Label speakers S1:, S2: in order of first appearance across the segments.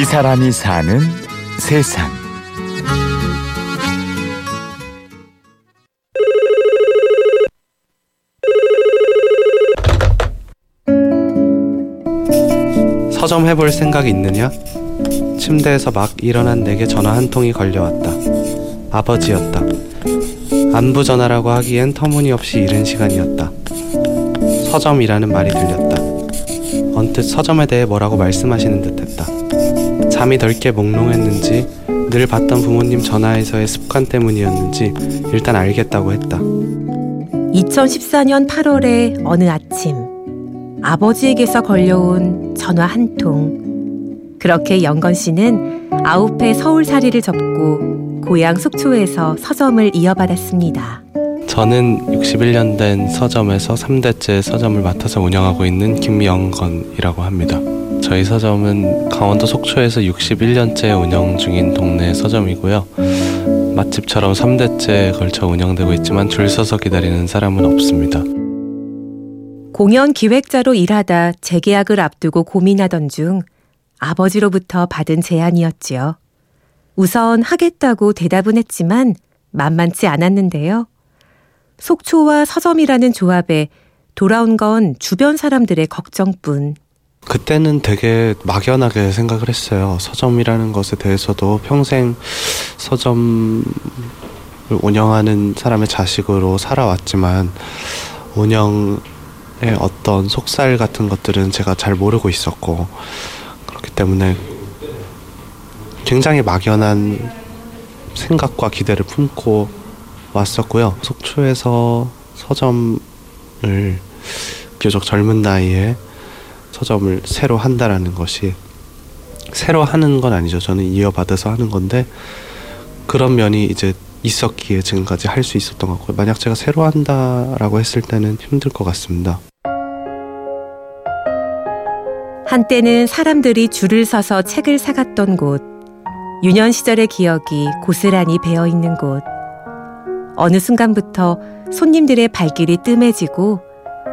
S1: 이 사람이 사는 세상.
S2: 서점 해볼 생각이 있느냐? 침대에서 막 일어난 내게 전화 한 통이 걸려왔다. 아버지였다. 안부 전화라고 하기엔 터무니없이 이른 시간이었다. 서점이라는 말이 들렸다. 언뜻 서점에 대해 뭐라고 말씀하시는 듯했다. 잠이 덜게 몽롱했는지 늘 봤던 부모님 전화에서의 습관 때문이었는지 일단 알겠다고 했다.
S3: 2014년 8월의 어느 아침, 아버지에게서 걸려온 전화 한 통. 그렇게 영건 씨는 아홉 회 서울살이를 접고 고향 속초에서 서점을 이어받았습니다.
S2: 저는 61년 된 서점에서 3대째 서점을 맡아서 운영하고 있는 김영건이라고 합니다. 저희 서점은 강원도 속초에서 61년째 운영 중인 동네 서점이고요. 맛집처럼 3대째 걸쳐 운영되고 있지만 줄 서서 기다리는 사람은 없습니다.
S3: 공연 기획자로 일하다 재계약을 앞두고 고민하던 중 아버지로부터 받은 제안이었지요. 우선 하겠다고 대답은 했지만 만만치 않았는데요. 속초와 서점이라는 조합에 돌아온 건 주변 사람들의 걱정뿐.
S2: 그때는 되게 막연하게 생각을 했어요. 서점이라는 것에 대해서도 평생 서점을 운영하는 사람의 자식으로 살아왔지만 운영의 어떤 속살 같은 것들은 제가 잘 모르고 있었고 그렇기 때문에 굉장히 막연한 생각과 기대를 품고 왔었고요. 속초에서 서점을 비교적 젊은 나이에 서점을 새로 한다라는 것이 새로 하는 건 아니죠. 저는 이어받아서 하는 건데 그런 면이 이제 있었기에 지금까지 할 수 있었던 것 같고요. 만약 제가 새로 한다라고 했을 때는 힘들 것 같습니다.
S3: 한때는 사람들이 줄을 서서 책을 사갔던 곳, 유년 시절의 기억이 고스란히 배어 있는 곳. 어느 순간부터 손님들의 발길이 뜸해지고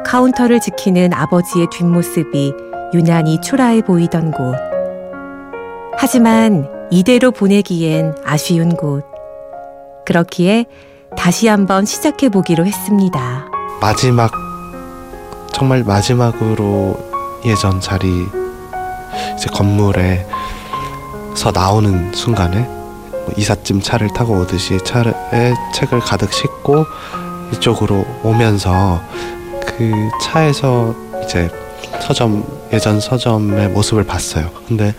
S3: 카운터를 지키는 아버지의 뒷모습이 유난히 초라해 보이던 곳. 하지만 이대로 보내기엔 아쉬운 곳. 그렇기에 다시 한번 시작해 보기로 했습니다.
S2: 마지막 정말 마지막으로 예전 자리 이제 건물에서 나오는 순간에 뭐 이삿짐 차를 타고 오듯이 차에 책을 가득 싣고 이쪽으로 오면서 그 차에서 이제 서점 예전 서점의 모습을 봤어요. 근데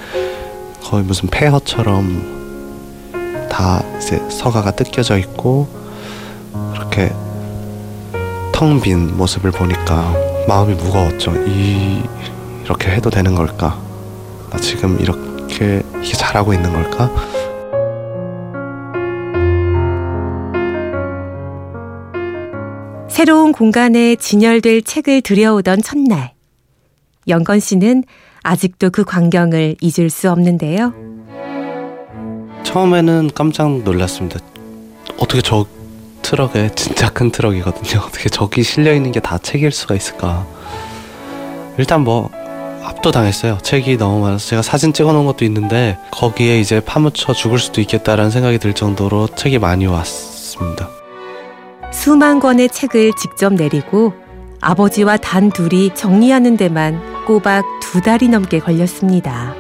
S2: 거의 무슨 폐허처럼 다 이제 서가가 뜯겨져 있고 그렇게 텅 빈 모습을 보니까 마음이 무거웠죠. 이 이렇게 해도 되는 걸까? 나 지금 이렇게 이게 잘하고 있는 걸까?
S3: 새로운 공간에 진열될 책을 들여오던 첫날. 영건 씨는 아직도 그 광경을 잊을 수 없는데요.
S2: 처음에는 깜짝 놀랐습니다. 어떻게 저 트럭에 진짜 큰 트럭이거든요. 어떻게 저기 실려 있는 게 다 책일 수가 있을까? 일단 뭐 압도당했어요. 책이 너무 많아서 제가 사진 찍어놓은 것도 있는데 거기에 이제 파묻혀 죽을 수도 있겠다라는 생각이 들 정도로 책이 많이 왔습니다.
S3: 수만 권의 책을 직접 내리고 아버지와 단 둘이 정리하는 데만 꼬박 두 달이 넘게 걸렸습니다.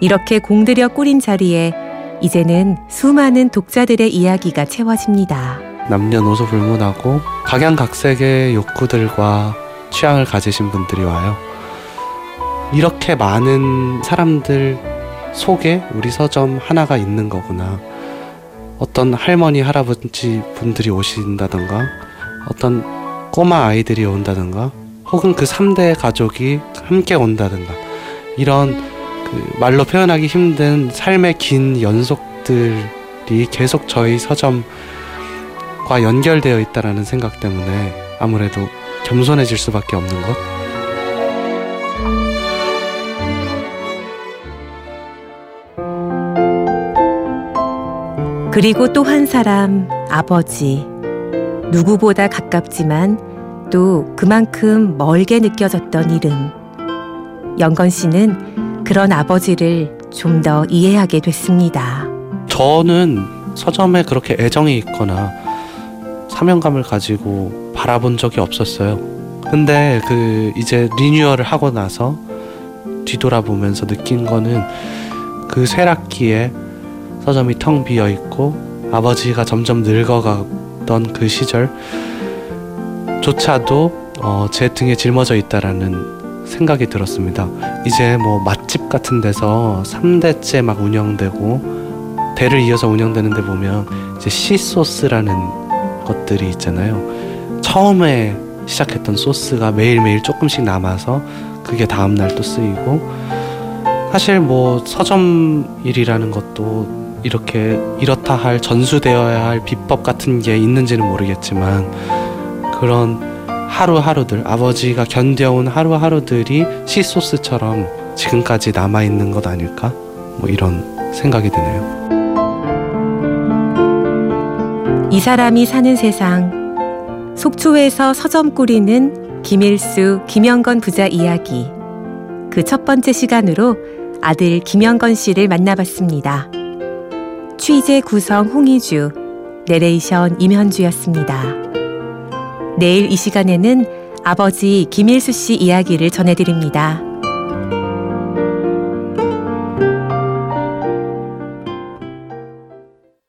S3: 이렇게 공들여 꾸린 자리에 이제는 수많은 독자들의 이야기가 채워집니다.
S2: 남녀노소 불문하고 각양각색의 욕구들과 취향을 가지신 분들이 와요. 이렇게 많은 사람들 속에 우리 서점 하나가 있는 거구나. 어떤 할머니, 할아버지 분들이 오신다던가, 어떤 꼬마 아이들이 온다던가, 혹은 그 3대 가족이 함께 온다던가, 이런 그 말로 표현하기 힘든 삶의 긴 연속들이 계속 저희 서점과 연결되어 있다라는 생각 때문에 아무래도 겸손해질 수밖에 없는 것.
S3: 그리고 또 한 사람, 아버지. 누구보다 가깝지만 또 그만큼 멀게 느껴졌던 이름. 영건 씨는 그런 아버지를 좀 더 이해하게 됐습니다.
S2: 저는 서점에 그렇게 애정이 있거나 사명감을 가지고 바라본 적이 없었어요. 근데 그 이제 리뉴얼을 하고 나서 뒤돌아보면서 느낀 거는 그 쇠락기에 서점이 텅 비어 있고 아버지가 점점 늙어가던 그 시절 조차도 어, 제 등에 짊어져 있다라는 생각이 들었습니다. 이제 뭐 맛집 같은 데서 3대째 막 운영되고 대를 이어서 운영되는 데 보면 이제 시소스라는 것들이 있잖아요. 처음에 시작했던 소스가 매일매일 조금씩 남아서 그게 다음날 또 쓰이고 사실 뭐 서점 일이라는 것도 이렇게 이렇다 할 전수되어야 할 비법 같은 게 있는지는 모르겠지만 그런 하루하루들 아버지가 견뎌온 하루하루들이 시소스처럼 지금까지 남아 있는 것 아닐까 뭐 이런 생각이 드네요.
S3: 이 사람이 사는 세상 속초에서 서점 꾸리는 김일수 김영건 부자 이야기 그 첫 번째 시간으로 아들 김영건 씨를 만나봤습니다. 취재 구성 홍희주, 내레이션 임현주였습니다. 내일 이 시간에는 아버지 김일수 씨 이야기를 전해드립니다.